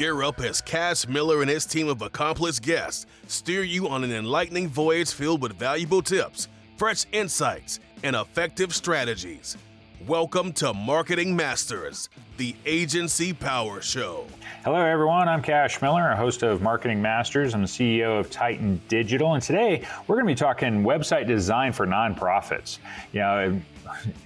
Gear up as Cash Miller and his team of accomplished guests steer you on an enlightening voyage filled with valuable tips, fresh insights, and effective strategies. Welcome to Marketing Masters, the Agency Power Show. Hello, everyone. I'm Cash Miller, a host of Marketing Masters. I'm the CEO of Titan Digital, and today we're going to be talking website design for nonprofits. You know,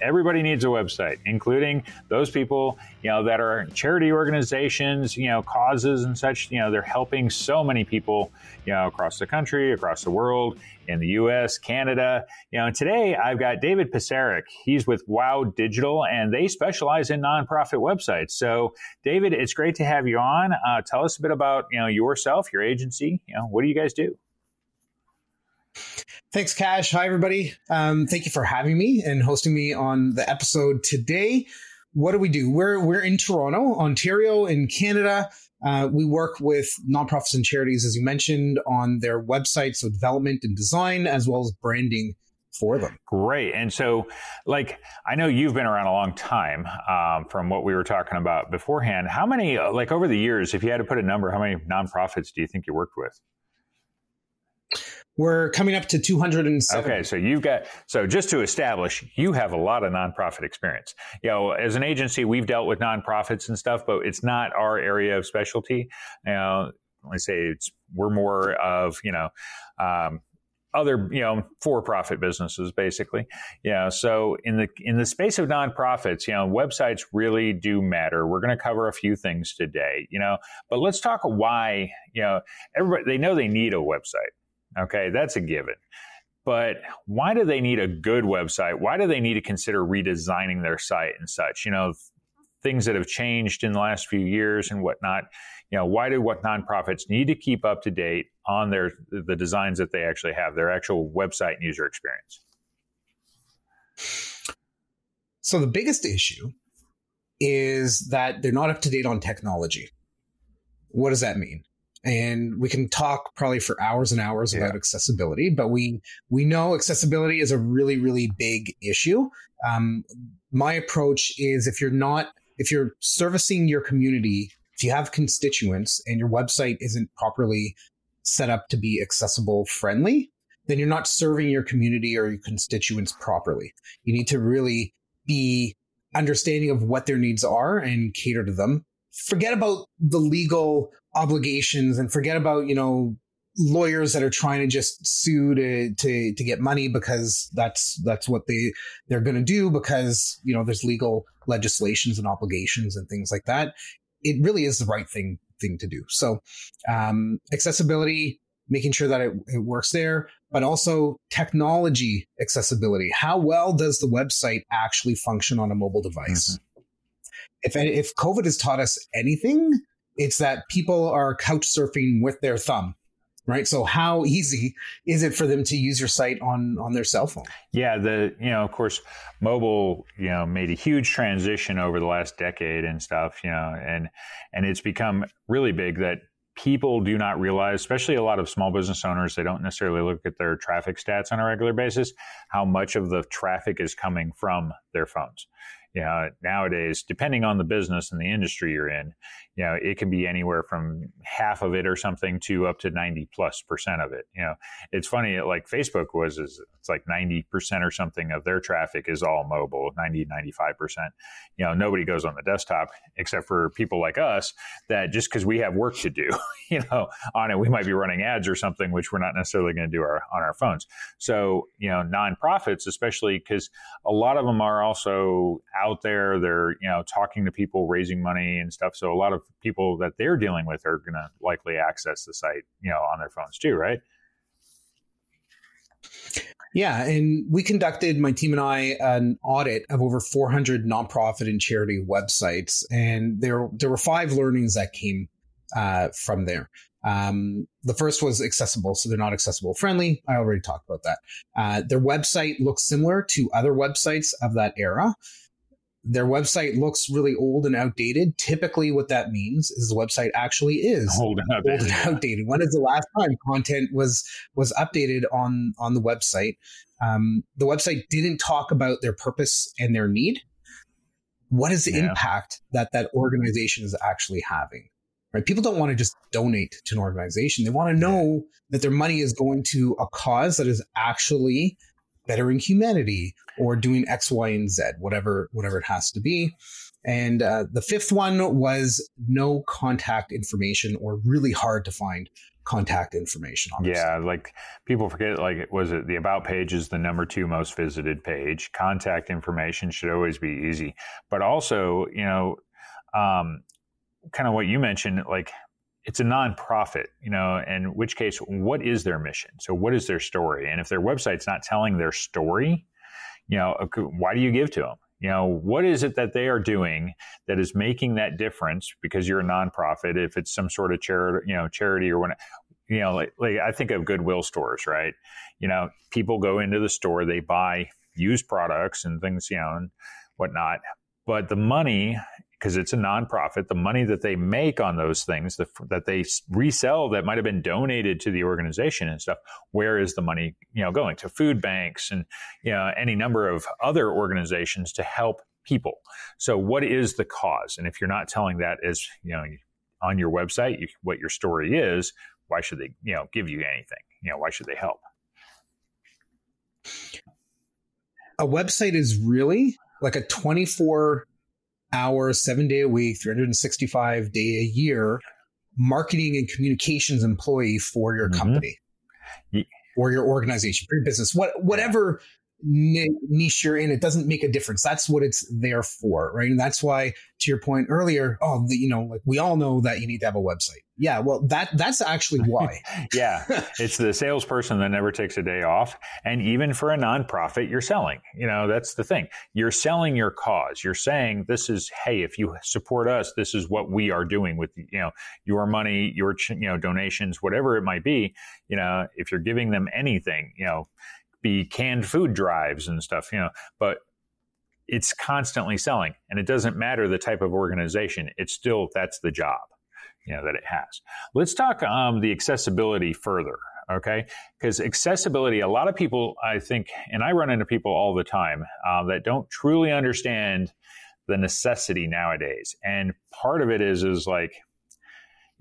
everybody needs a website, including those people, you know, that are charity organizations, you know, causes and such. You know, they're helping so many people, you know, across the country, across the world, in the U.S., Canada. You know, today I've got David Pisarek. He's with Wow Digital, and they specialize in nonprofit websites. So, David, it's great to have you on. Uh, tell us a bit about you know yourself, your agency. You know, what do you guys do? Thanks, Cash. Hi, everybody. Um, thank you for having me and hosting me on the episode today. What do we do? We're we're in Toronto, Ontario, in Canada. Uh, we work with nonprofits and charities, as you mentioned, on their websites, so development and design, as well as branding for them. Great. And so, like, I know you've been around a long time um, from what we were talking about beforehand. How many, like, over the years, if you had to put a number, how many nonprofits do you think you worked with? We're coming up to 207. Okay, so you've got so just to establish, you have a lot of nonprofit experience. You know, as an agency, we've dealt with nonprofits and stuff, but it's not our area of specialty. Know, I say it's we're more of you know. Um, other you know for-profit businesses basically yeah so in the in the space of nonprofits you know websites really do matter we're going to cover a few things today you know but let's talk why you know everybody they know they need a website Okay, that's a given. But why do they need a good website? Why do they need to consider redesigning their site and such? You know, things that have changed in the last few years and whatnot. You know, why do what nonprofits need to keep up to date on their the designs that they actually have, their actual website and user experience? So the biggest issue is that they're not up to date on technology. What does that mean? And we can talk probably for hours and hours yeah. about accessibility but we we know accessibility is a really really big issue. Um, my approach is if you're not if you're servicing your community if you have constituents and your website isn't properly set up to be accessible friendly then you're not serving your community or your constituents properly. You need to really be understanding of what their needs are and cater to them. Forget about the legal obligations and forget about, you know, lawyers that are trying to just sue to to to get money because that's that's what they they're going to do because you know there's legal legislations and obligations and things like that. It really is the right thing thing to do. So um, accessibility making sure that it, it works there but also technology accessibility. How well does the website actually function on a mobile device? Mm-hmm. if if covid has taught us anything it's that people are couch surfing with their thumb right? So how easy is it for them to use your site on on their cell phone? Yeah the you know of course mobile you know made a huge transition over the last decade and stuff you know and and it's become really big that people do not realize especially a lot of small business owners they don't necessarily look at their traffic stats on a regular basis how much of the traffic is coming from their phones. You know, nowadays, depending on the business and the industry you're in, you know, it can be anywhere from half of it or something to up to 90 plus percent of it. You know, it's funny, like Facebook was, is it's like 90 percent or something of their traffic is all mobile, 90, 95 percent. You know, nobody goes on the desktop except for people like us that just because we have work to do, you know, on it, we might be running ads or something, which we're not necessarily going to do our, on our phones. So, you know, nonprofits, especially because a lot of them are also out there. They're, you know, talking to people, raising money and stuff. So a lot of people that they're dealing with are going to likely access the site, you know, on their phones too, right? Yeah, and we conducted my team and I an audit of over 400 nonprofit and charity websites, and there there were five learnings that came uh, from there. Um, the first was accessible, so they're not accessible friendly. I already talked about that. Uh, their website looks similar to other websites of that era their website looks really old and outdated. Typically, what that means is the website actually is old and outdated. Old and outdated. When is the last time content was was updated on on the website? Um, the website didn't talk about their purpose and their need. What is the yeah. impact that that organization is actually having? right? People don't want to just donate to an organization. They want to know that their money is going to a cause that is actually bettering humanity or doing X, Y, and Z, whatever, whatever it has to be. And uh, the fifth one was no contact information or really hard to find contact information on. Yeah, like people forget, like, was it the about page is the number two most visited page? Contact information should always be easy. But also, you know, um, kind of what you mentioned, like, it's a nonprofit, you know, in which case, what is their mission? So, what is their story? And if their website's not telling their story, you know, why do you give to them? You know, what is it that they are doing that is making that difference? Because you're a nonprofit, if it's some sort of charity, you know, charity or when, you know, like, like I think of Goodwill stores, right? You know, people go into the store, they buy used products and things, you know, and whatnot. But the money because it's a nonprofit, the money that they make on those things the, that they resell that might have been donated to the organization and stuff, where is the money, you know, going to food banks and you know any number of other organizations to help people. So, what is the cause? And if you're not telling that as you know on your website, you, what your story is, why should they, you know, give you anything? You know, why should they help? A website is really like a 24 hours, seven day a week, 365 day a year marketing and communications employee for your mm-hmm. company or your organization, for your business, what, whatever niche you're in, it doesn't make a difference. That's what it's there for, right? And that's why, to your point earlier, oh, the, you know, like we all know that you need to have a website. Yeah, well, that that's actually why. yeah, it's the salesperson that never takes a day off, and even for a nonprofit, you're selling. You know, that's the thing. You're selling your cause. You're saying this is, hey, if you support us, this is what we are doing with you know your money, your you know donations, whatever it might be. You know, if you're giving them anything, you know be canned food drives and stuff, you know, but it's constantly selling and it doesn't matter the type of organization. It's still, that's the job, you know, that it has. Let's talk um, the accessibility further. Okay. Because accessibility, a lot of people, I think, and I run into people all the time uh, that don't truly understand the necessity nowadays. And part of it is, is like,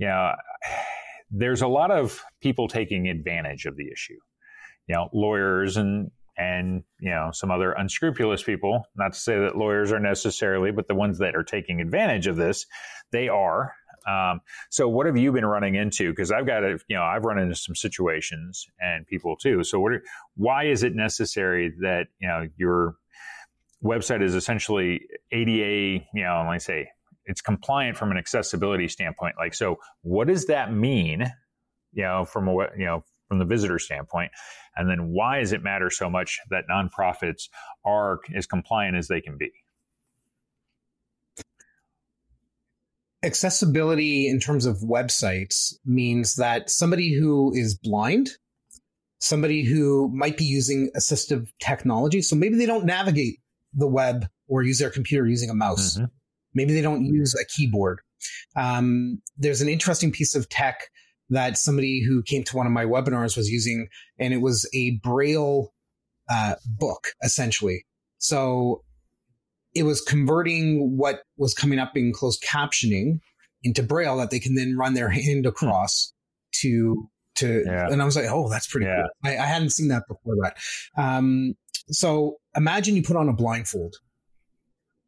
know, there's a lot of people taking advantage of the issue you know, lawyers and and you know some other unscrupulous people. Not to say that lawyers are necessarily, but the ones that are taking advantage of this, they are. Um, so, what have you been running into? Because I've got to, you know, I've run into some situations and people too. So, what? Are, why is it necessary that you know your website is essentially ADA? You know, like say it's compliant from an accessibility standpoint. Like, so what does that mean? You know, from a you know from the visitor standpoint? And then why does it matter so much that nonprofits are as compliant as they can be? Accessibility in terms of websites means that somebody who is blind, somebody who might be using assistive technology, so maybe they don't navigate the web or use their computer using a mouse. Mm-hmm. Maybe they don't use a keyboard. Um, there's an interesting piece of tech that somebody who came to one of my webinars was using, and it was a Braille uh, book, essentially. So it was converting what was coming up in closed captioning into Braille that they can then run their hand across to to yeah. and I was like, oh, that's pretty yeah. cool. I, I, hadn't seen that before that. Um, so imagine you put on a blindfold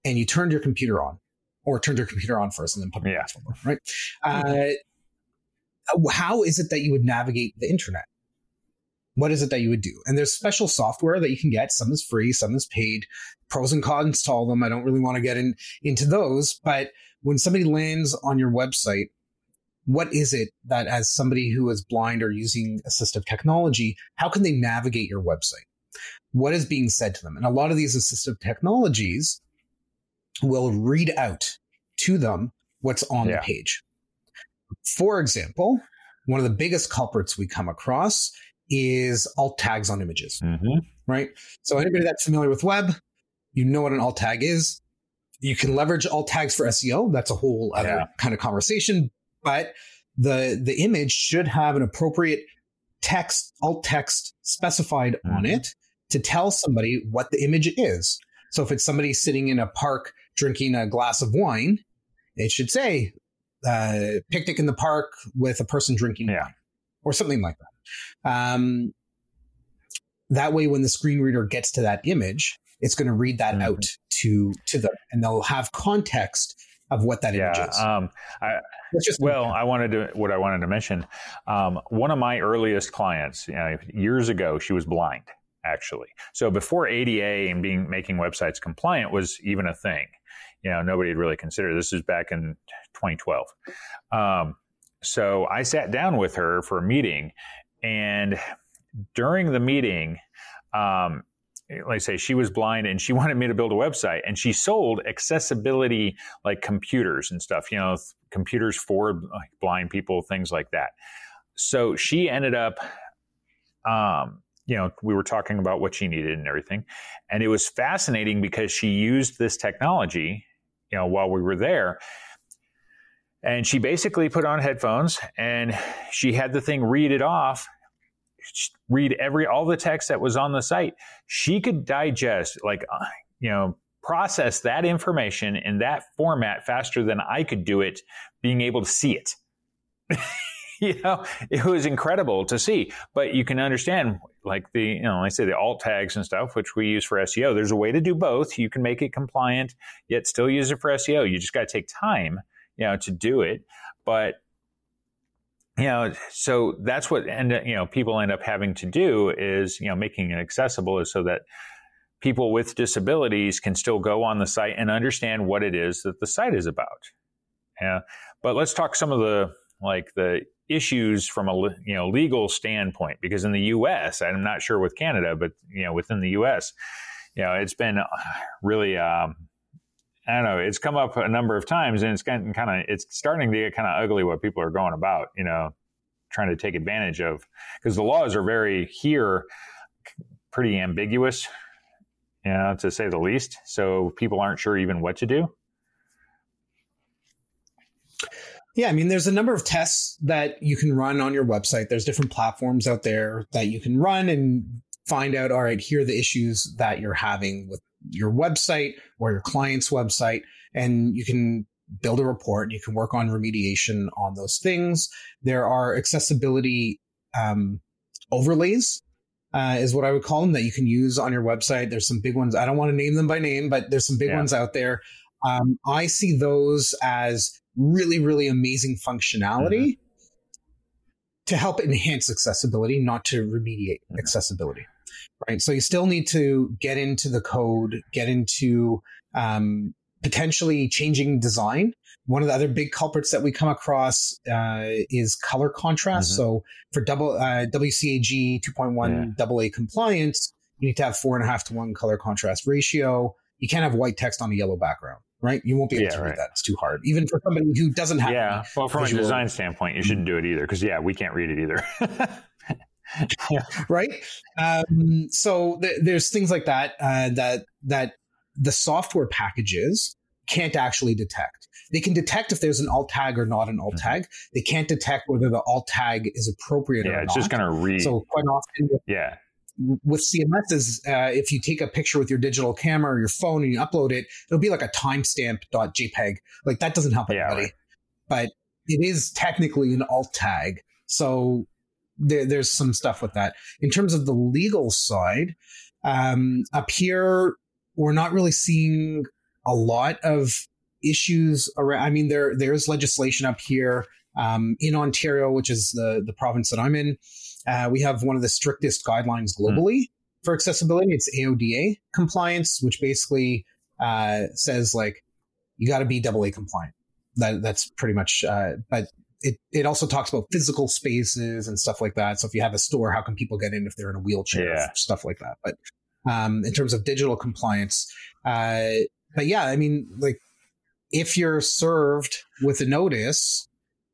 and you turned your computer on, or turned your computer on first and then put the yeah. blindfold on, right? Uh, how is it that you would navigate the internet? What is it that you would do? And there's special software that you can get. Some is free, some is paid. Pros and cons to all of them. I don't really want to get in, into those. But when somebody lands on your website, what is it that as somebody who is blind or using assistive technology, how can they navigate your website? What is being said to them? And a lot of these assistive technologies will read out to them what's on yeah. the page. For example, one of the biggest culprits we come across is alt tags on images, mm-hmm. right? So anybody that's familiar with web, you know what an alt tag is. You can leverage alt tags for SEO. That's a whole other yeah. kind of conversation. But the the image should have an appropriate text, alt text specified mm-hmm. on it to tell somebody what the image is. So if it's somebody sitting in a park drinking a glass of wine, it should say uh, picnic in the park with a person drinking Yeah. wine or something like that. Um, that way, when the screen reader gets to that image, it's going to read that Mhm. out to to them, and they'll have context of what that image is. Um, I, just well, I wanted to what I wanted to mention. Um, one of my earliest clients, you know, years ago, she was blind actually. So before ADA and being making websites compliant was even a thing, you know, nobody had really considered. This was back in 2012. Um, so I sat down with her for a meeting, and during the meeting, um, like I say, she was blind and she wanted me to build a website, and she sold accessibility like computers and stuff, you know, computers for like blind people, things like that. So she ended up, um, you know, we were talking about what she needed and everything, and it was fascinating because she used this technology, you know, while we were there. And she basically put on headphones and she had the thing read it off read every all the text that was on the site. She could digest like uh, you know process that information in that format faster than i could do it being able to see it. You know it was incredible to see. But you can understand like the you know i say the alt tags and stuff which we use for seo there's a way to do both. You can make it compliant yet still use it for seo you just got to take time you know to do it. But you know so that's what end you know people end up having to do is you know making it accessible is so that people with disabilities can still go on the site and understand what it is that the site is about. Yeah. But let's talk some of the like the issues from a you know legal standpoint because in the US I'm not sure with Canada but you know within the US you know it's been really um I don't know. It's come up a number of times, and it's getting kind of it's starting to get kind of ugly what people are going about. You know, trying to take advantage of because the laws are very here pretty ambiguous, you know, to say the least. So people aren't sure even what to do. Yeah, I mean, there's a number of tests that you can run on your website. There's different platforms out there that you can run and find out, all right, here are the issues that you're having with your website or your client's website. And you can build a report and you can work on remediation on those things. There are accessibility um, overlays. Uh, is what I would call them that you can use on your website. There's some big ones. I don't want to name them by name, but there's some big Yeah. ones out there. Um, I see those as really, really amazing functionality to help enhance accessibility, not to remediate Mhm. accessibility. Right. So you still need to get into the code, get into um, potentially changing design. One of the other big culprits that we come across uh, is color contrast. Mhm. So for double uh, WCAG 2.1 AA compliance, you need to have four and a half to one color contrast ratio. You can't have white text on a yellow background, right? You won't be able Yeah, to right. read that. It's too hard, even for somebody who doesn't have. Yeah. Well, from visual- a design standpoint, you shouldn't do it either because yeah, we can't read it either. right? Um, so th- there's things like that uh, that that the software packages can't actually detect. They can detect if there's an alt tag or not an alt Mhm. tag. They can't detect whether the alt tag is appropriate or not. yeah, it's not. just going to read. so quite often with, yeah. with CMSs, uh, if you take a picture with your digital camera or your phone and you upload it, it'll be like a timestamp.jpg. Like that doesn't help Yeah, anybody. right. But it is technically an alt tag. So there, there's some stuff with that. In terms of the legal side, um, up here, we're not really seeing a lot of issues around. I mean, there there's legislation up here um, in Ontario, which is the the province that I'm in. Uh, we have one of the strictest guidelines globally for accessibility. It's AODA compliance, which basically uh, says like you got to be AA compliant. That that's pretty much. Uh, but it it also talks about physical spaces and stuff like that. So if you have a store, how can people get in if they're in a wheelchair? Yeah. Stuff like that. But um, in terms of digital compliance, uh, but yeah, I mean, like if you're served with a notice,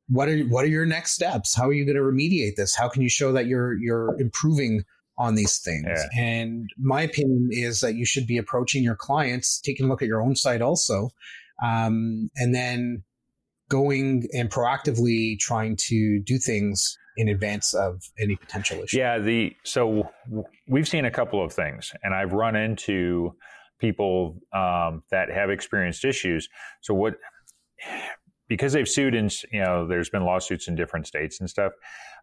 what are what are your next steps? How are you going to remediate this? How can you show that you're you're improving on these things? Yeah. And my opinion is that you should be approaching your clients, taking a look at your own site also, um, and then going and proactively trying to do things in advance of any potential issue. Yeah, the so we've seen a couple of things, and I've run into people um, that have experienced issues. So what because they've sued and you know, there's been lawsuits in different states and stuff.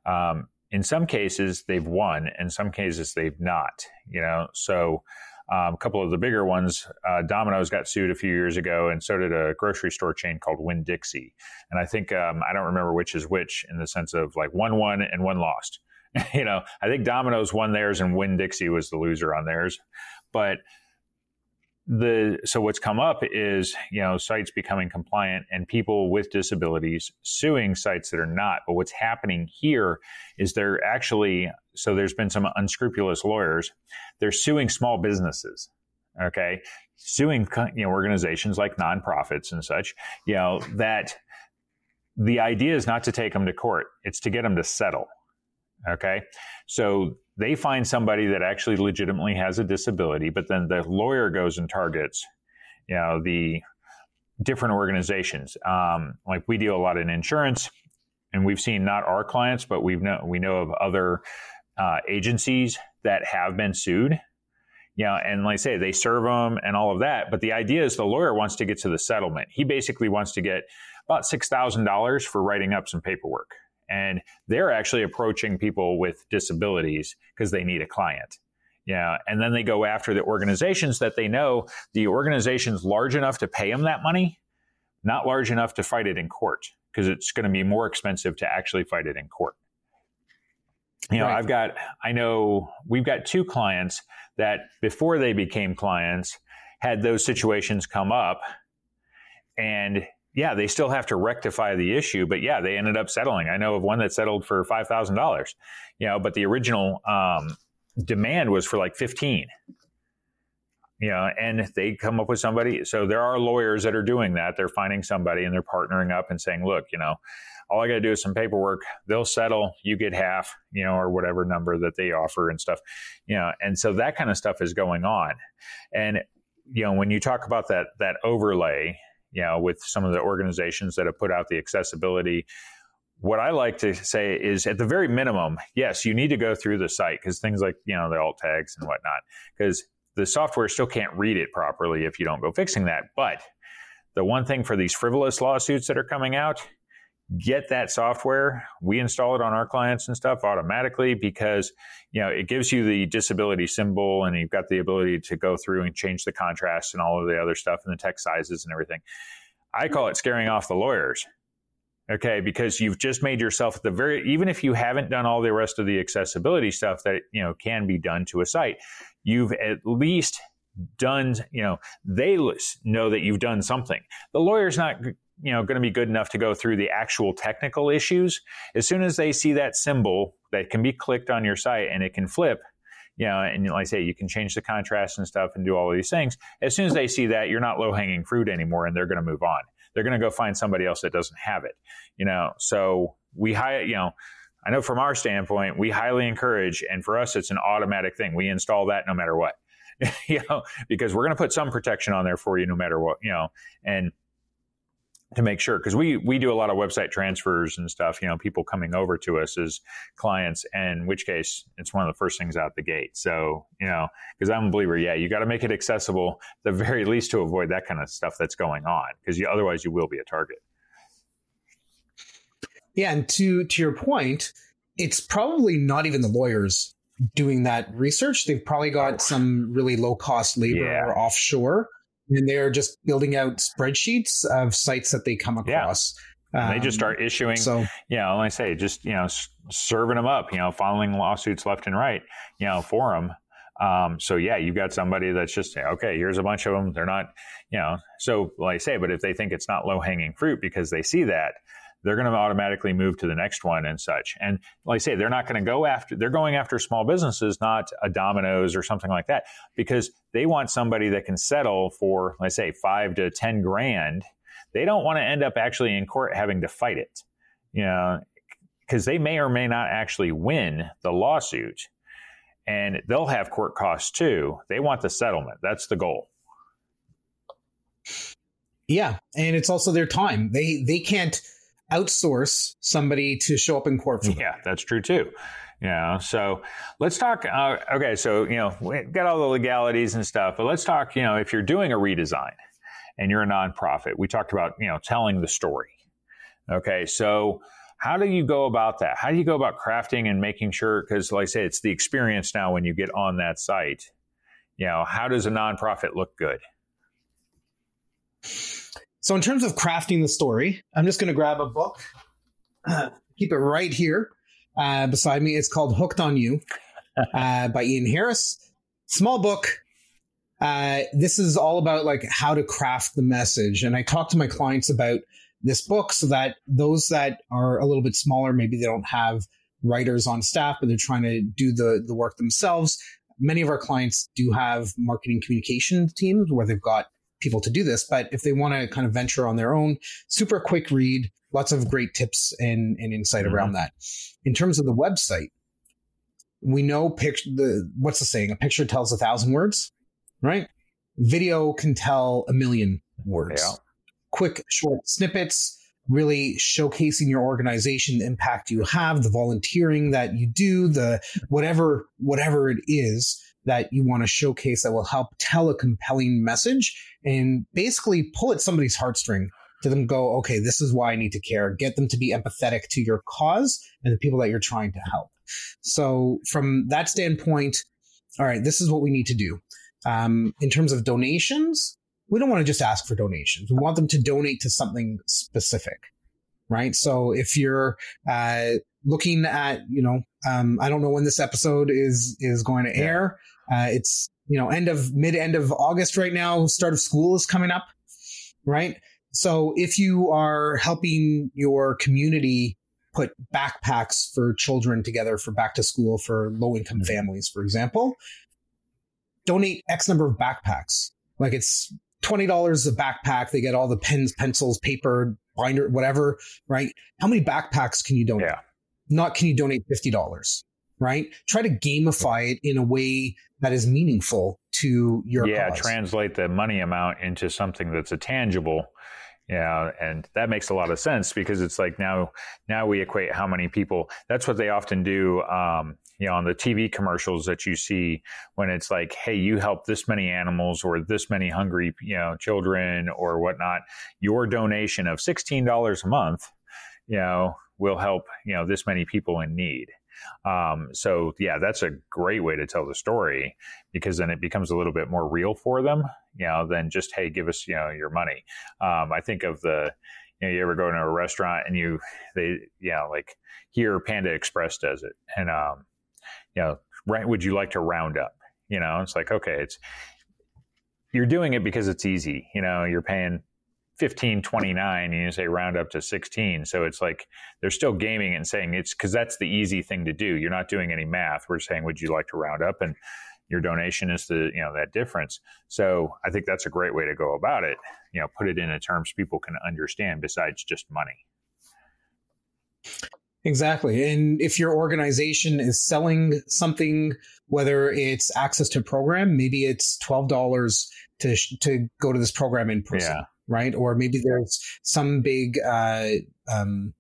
Um, in some cases, they've won. In some cases, they've not. You know, so um, a couple of the bigger ones, uh, Domino's got sued a few years ago, and so did a grocery store chain called Winn Dixie. And I think um, I don't remember which is which in the sense of like one won and one lost. you know, I think Domino's won theirs and Winn Dixie was the loser on theirs. But the so what's come up is you know sites becoming compliant and people with disabilities suing sites that are not. But what's happening here is they're actually so there's been some unscrupulous lawyers. They're suing small businesses okay? Suing you know organizations like nonprofits and such you know that the idea is not to take them to court. It's to get them to settle okay so they find somebody that actually legitimately has a disability, but then the lawyer goes and targets, you know, the different organizations. Um, like we deal a lot in insurance, and we've seen not our clients, but we've know we know of other uh, agencies that have been sued. You know, and like I say, they serve them and all of that. But the idea is the lawyer wants to get to the settlement. He basically wants to get about six thousand dollars for writing up some paperwork and they're actually approaching people with disabilities because they need a client. Yeah, and then they go after the organizations that they know the organization's large enough to pay them that money, not large enough to fight it in court because it's going to be more expensive to actually fight it in court. You know, right. I've got, I know we've got two clients that before they became clients had those situations come up and yeah, they still have to rectify the issue, but yeah, they ended up settling. I know of one that settled for five thousand dollars, you know, but the original um, demand was for like fifteen. You know, and they come up with somebody. So there are lawyers that are doing that. They're finding somebody and they're partnering up and saying, look, you know, all I got to do is some paperwork. They'll settle. You get half, you know, or whatever number that they offer and stuff, you know. And so that kind of stuff is going on. And you know, when you talk about that that overlay, you know, with some of the organizations that have put out the accessibility. What I like to say is, at the very minimum, yes, you need to go through the site because things like you know the alt tags and whatnot, because the software still can't read it properly if you don't go fixing that. But the one thing for these frivolous lawsuits that are coming out get that software. We install it on our clients and stuff automatically because, you know, it gives you the disability symbol and you've got the ability to go through and change the contrast and all of the other stuff and the text sizes and everything. I call it scaring off the lawyers. Okay, because you've just made yourself the very even if you haven't done all the rest of the accessibility stuff that, you know, can be done to a site, you've at least done, you know, they know that you've done something. The lawyer's not you know hmm. going to be good enough to go through the actual technical issues. As soon as they see that symbol that can be clicked on your site and it can flip you know and like i say you can change the contrast and stuff and do all of these things as soon as they see that you're not low hanging fruit anymore and they're going to move on. They're going to go find somebody else that doesn't have it you know? So we hire you know i know from our standpoint we highly encourage and for us it's an automatic thing. We install that no matter what you know? Because we're going to put some protection on there for you no matter what you know? And to make sure because we we do a lot of website transfers and stuff you know people coming over to us as clients and in which case it's one of the first things out the gate. So you know because i'm a believer yeah you got to make it accessible the very least to avoid that kind of stuff that's going on because otherwise you will be a target. Yeah and to to your point it's probably not even the lawyers doing that research. They've probably got some really low cost labor yeah. offshore and they're just building out spreadsheets of sites that they come across. Yeah. Um, they just start issuing, so, you know, like I say, just, you know, serving them up, you know, filing lawsuits left and right, you know, for them. Um, so yeah, you've got somebody that's just okay. Here's a bunch of them. They're not, you know. So like I say, but if they think it's not low hanging fruit because they see that, they're going to automatically move to the next one and such. And like I say, they're not going to go after, they're going after small businesses, not a Domino's or something like that, because they want somebody that can settle for, let's say, five to 10 grand. They don't want to end up actually in court having to fight it, you know, because they may or may not actually win the lawsuit and they'll have court costs too. They want the settlement. That's the goal. Yeah, and it's also their time. They they can't outsource somebody to show up in court for them. Yeah, that's true too. Yeah. So let's talk. Uh, okay. So, you know, we got all the legalities and stuff, but let's talk, you know, if you're doing a redesign and you're a nonprofit, we talked about, you know, telling the story. Okay, so how do you go about that? How do you go about crafting and making sure? Because, like I say, it's the experience now when you get on that site. You know, how does a nonprofit look good? So, in terms of crafting the story, I'm just going to grab a book, uh, keep it right here uh, beside me. It's called Hooked on You uh, by Ian Harris. Small book. Uh, this is all about like how to craft the message. And I talk to my clients about this book so that those that are a little bit smaller, maybe they don't have writers on staff, but they're trying to do the, the work themselves. Many of our clients do have marketing communication teams where they've got people to do this. But if they want to kind of venture on their own, super quick read, lots of great tips and, and insight mm-hmm. around that. In terms of the website, we know picture the what's the saying? A picture tells a thousand words, right? Video can tell a million words. Yeah. Quick, short snippets, really showcasing your organization, the impact you have, the volunteering that you do, the whatever whatever it is that you want to showcase that will help tell a compelling message and basically pull at somebody's heartstring to them go, okay, this is why I need to care. Get them to be empathetic to your cause and the people that you're trying to help. So from that standpoint, all right, this is what we need to do. Um, in terms of donations, we don't want to just ask for donations. We want them to donate to something specific, right? So if you're uh, looking at, you know, um, I don't know when this episode is is going to air. Uh, it's you know end of mid end of August right now. Start of school is coming up, right? So if you are helping your community put backpacks for children together for back to school for low income mm-hmm. families, for example, donate X number of backpacks. Like it's $20 a backpack. They get all the pens, pencils, paper, binder, whatever, right? How many backpacks can you donate? Yeah. Not can you donate $50, right? Try to gamify it in a way that is meaningful to your yeah cause. translate the money amount into something that's a tangible yeah, and that makes a lot of sense because it's like now now we equate how many people. That's what they often do. Um, you know, on the TV commercials that you see when it's like, "Hey, you help this many animals or this many hungry you know children or whatnot. Your donation of sixteen dollars a month, you know, will help you know this many people in need." Um, so yeah, that's a great way to tell the story because then it becomes a little bit more real for them, you know, than just hey, give us you know your money. Um, I think of the you know, you ever go to a restaurant and you they you know like here Panda Express does it, and um, you know, right, would you like to round up? You know, it's like okay, it's you're doing it because it's easy. You know, you're paying 1529 and you say round up to 16 so it's like they're still gaming and saying it's because that's the easy thing to do. You're not doing any math. We're saying would you like to round up? And your donation is the you know that difference. So i think that's a great way to go about it. You know put it in terms people can understand besides just money. Exactly. And if your organization is selling something, whether it's access to a program, maybe it's $12 to, to go to this program in person. Yeah right? Or maybe there's some big uh, um,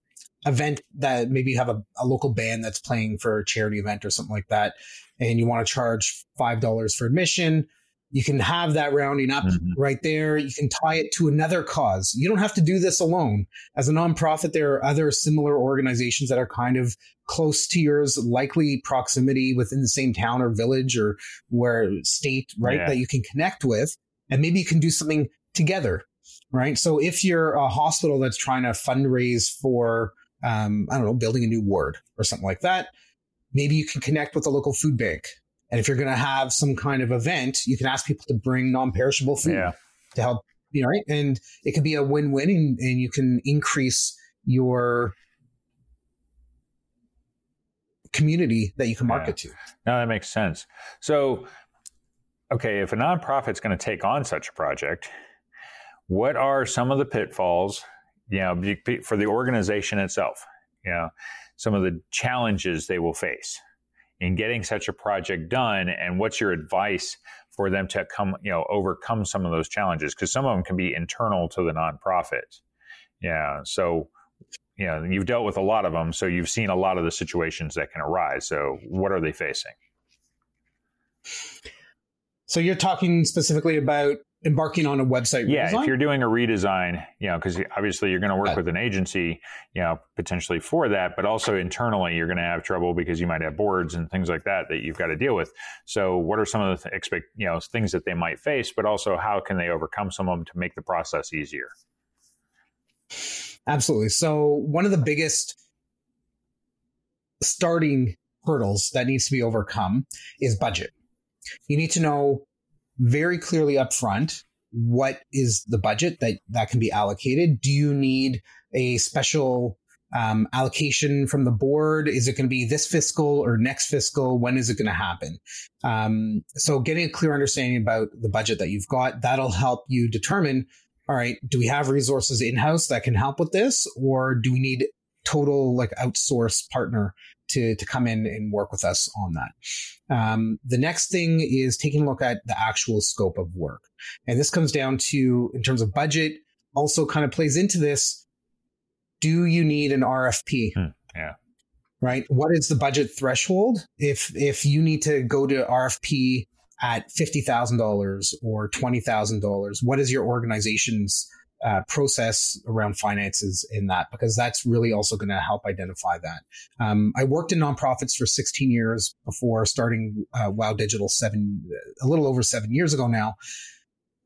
event that maybe you have a, a, local band that's playing for a charity event or something like that, and you want to charge five dollars for admission. You can have that rounding up mm-hmm. right there. You can tie it to another cause. You don't have to do this alone. As a nonprofit, there are other similar organizations that are kind of close to yours, likely proximity within the same town or village or where state, right? Yeah. That you can connect with. And maybe you can do something together right? So if you're a hospital that's trying to fundraise for, um, I don't know, building a new ward or something like that, maybe you can connect with a local food bank. And if you're going to have some kind of event, you can ask people to bring non-perishable food yeah. to help, you know, right? And it could be a win-win, and, and you can increase your community that you can market yeah. to. No, that makes sense. So, okay, if a nonprofit's going to take on such a project, what are some of the pitfalls, you know, for the organization itself? You know, some of the challenges they will face in getting such a project done, and what's your advice for them to come, you know, overcome some of those challenges? Because some of them can be internal to the nonprofit. Yeah, so you know, you've dealt with a lot of them, so you've seen a lot of the situations that can arise. So, what are they facing? So, you're talking specifically about embarking on a website yeah redesign? if you're doing a redesign you know because obviously you're going to work with an agency you know potentially for that but also internally you're going to have trouble because you might have boards and things like that that you've got to deal with. So what are some of the th- expect you know things that they might face but also how can they overcome some of them to make the process easier? Absolutely. So one of the biggest starting hurdles that needs to be overcome is budget. You need to know very clearly upfront what is the budget that that can be allocated. Do you need a special um, allocation from the board? Is it going to be this fiscal or next fiscal? When is it going to happen? Um, so, getting a clear understanding about the budget that you've got that'll help you determine. All right, do we have resources in house that can help with this, or do we need total like outsource partner to, to come in and work with us on that. Um, the next thing is taking a look at the actual scope of work. And this comes down to, in terms of budget, also kind of plays into this. Do you need an RFP? Hmm, yeah. Right. What is the budget threshold? If if you need to go to RFP at fifty thousand dollars or twenty thousand dollars, what is your organization's uh, process around finances in that because that's really also going to help identify that. Um, I worked in nonprofits for 16 years before starting uh, Wow Digital seven, a little over seven years ago now.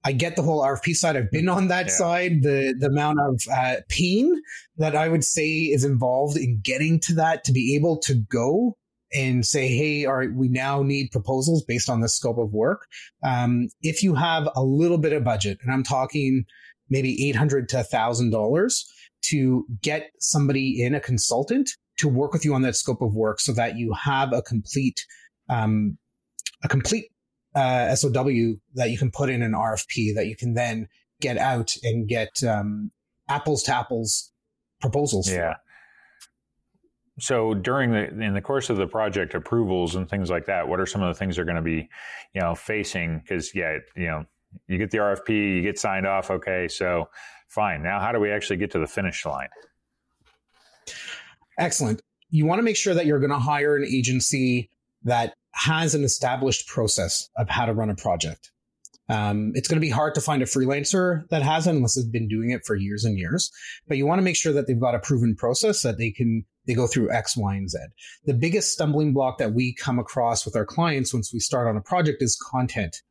I get the whole RFP side. I've been on that yeah. side. The the amount of uh, pain that I would say is involved in getting to that to be able to go and say, hey, all right, we now need proposals based on the scope of work. Um, if you have a little bit of budget, and I'm talking maybe 800 to $1,000 to get somebody in, a consultant, to work with you on that scope of work so that you have a complete, um, a complete uh, SOW that you can put in an RFP that you can then get out and get um, apples to apples proposals. Yeah. So during the in the course of the project approvals and things like that, what are some of the things they're going to be, you know, facing? Because yeah, you know, you get the RFP, you get signed off. Okay, so fine. Now, how do we actually get to the finish line? Excellent. You want to make sure that you're going to hire an agency that has an established process of how to run a project. Um, it's going to be hard to find a freelancer that hasn't unless they've been doing it for years and years. But you want to make sure that they've got a proven process that they can they go through X, Y, and Z. The biggest stumbling block that we come across with our clients once we start on a project is content.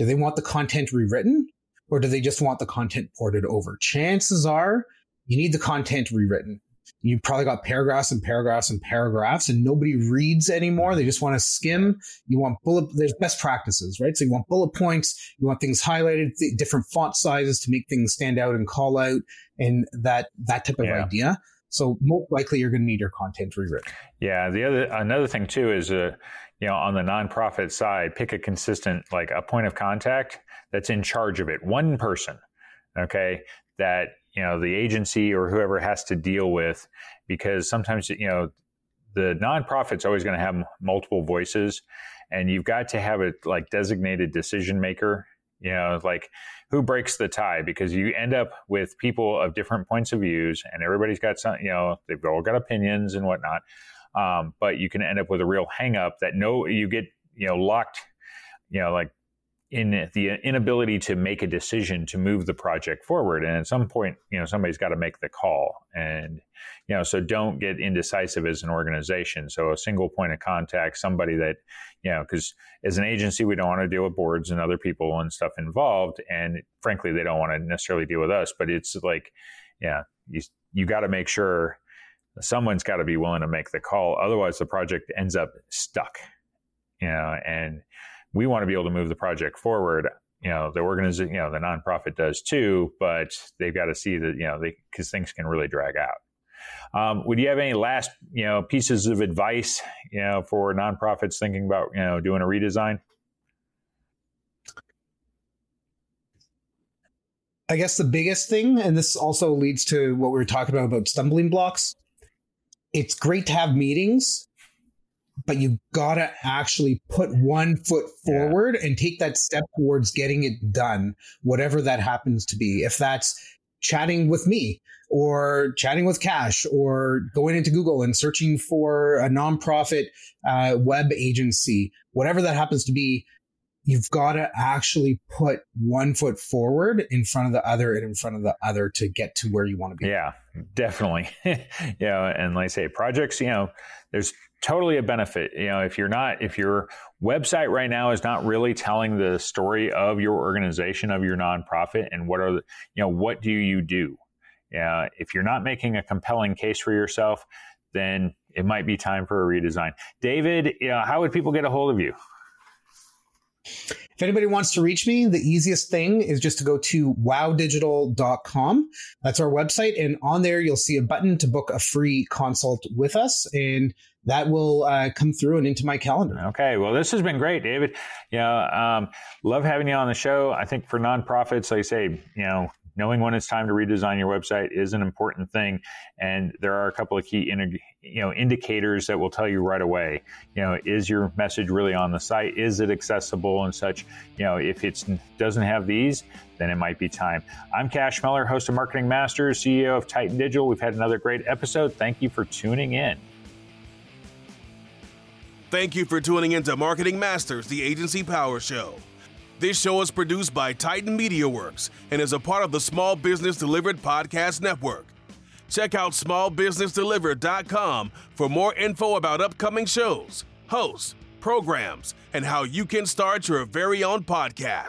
Do they want the content rewritten or do they just want the content ported over? Chances are you need the content rewritten. You probably got paragraphs and paragraphs and paragraphs and nobody reads anymore. They just want to skim. You want bullet, there's best practices, right? So you want bullet points. You want things highlighted, different font sizes to make things stand out and call out and that, that type of yeah. idea. So most likely you're going to need your content rewritten. Yeah. The other, another thing too is, uh, you know, on the nonprofit side, pick a consistent, like a point of contact that's in charge of it. One person, okay, that, you know, the agency or whoever has to deal with, because sometimes, you know, the nonprofit's always going to have multiple voices and you've got to have a like designated decision maker, you know, like who breaks the tie because you end up with people of different points of views and everybody's got some, you know, they've all got opinions and whatnot. Um, but you can end up with a real hangup that no, you get you know locked, you know, like in the inability to make a decision to move the project forward. And at some point, you know, somebody's got to make the call. And, you know, so don't get indecisive as an organization. So a single point of contact, somebody that, you know, because as an agency, we don't want to deal with boards and other people and stuff involved. And frankly, they don't want to necessarily deal with us. But it's like, yeah, you, you got to make sure someone's got to be willing to make the call. Otherwise, the project ends up stuck. You know, and we want to be able to move the project forward. You know, the organization, you know, the nonprofit does too, but they've got to see that you know because things can really drag out. Um, would you have any last you know pieces of advice you know for nonprofits thinking about you know doing a redesign? I guess the biggest thing, and this also leads to what we were talking about about stumbling blocks, it's great to have meetings, but you gotta actually put one foot forward yeah. and take that step towards getting it done, whatever that happens to be. If that's chatting with me or chatting with Cash or going into Google and searching for a nonprofit uh, web agency, whatever that happens to be, you've got to actually put one foot forward in front of the other and in front of the other to get to where you want to be. Yeah, definitely. yeah, and like I say, projects, you know, there's totally a benefit. You know, if you're not, if your website right now is not really telling the story of your organization, of your nonprofit, and what are the, you know, what do you do? Yeah, if you're not making a compelling case for yourself, then it might be time for a redesign. David, you know, how would people get a hold of you? If anybody wants to reach me, the easiest thing is just to go to wowdigital.com. That's our website. And on there, you'll see a button to book a free consult with us. And that will uh, come through and into my calendar. Okay. Well, this has been great, David. Yeah. Um, love having you on the show. I think for nonprofits, like I say, you know, knowing when it's time to redesign your website is an important thing and there are a couple of key you know indicators that will tell you right away. You know is your message really on the site? Is it accessible and such? You know if it doesn't have these then it might be time. I'm cash miller host of marketing masters ceo of titan digital. We've had another great episode. Thank you for tuning in. Thank you for tuning in to marketing masters the agency power show this show is produced by Titan Media Works and is a part of the Small Business Delivered Podcast Network. Check out smallbusinessdelivered.com for more info about upcoming shows, hosts, programs, and how you can start your very own podcast.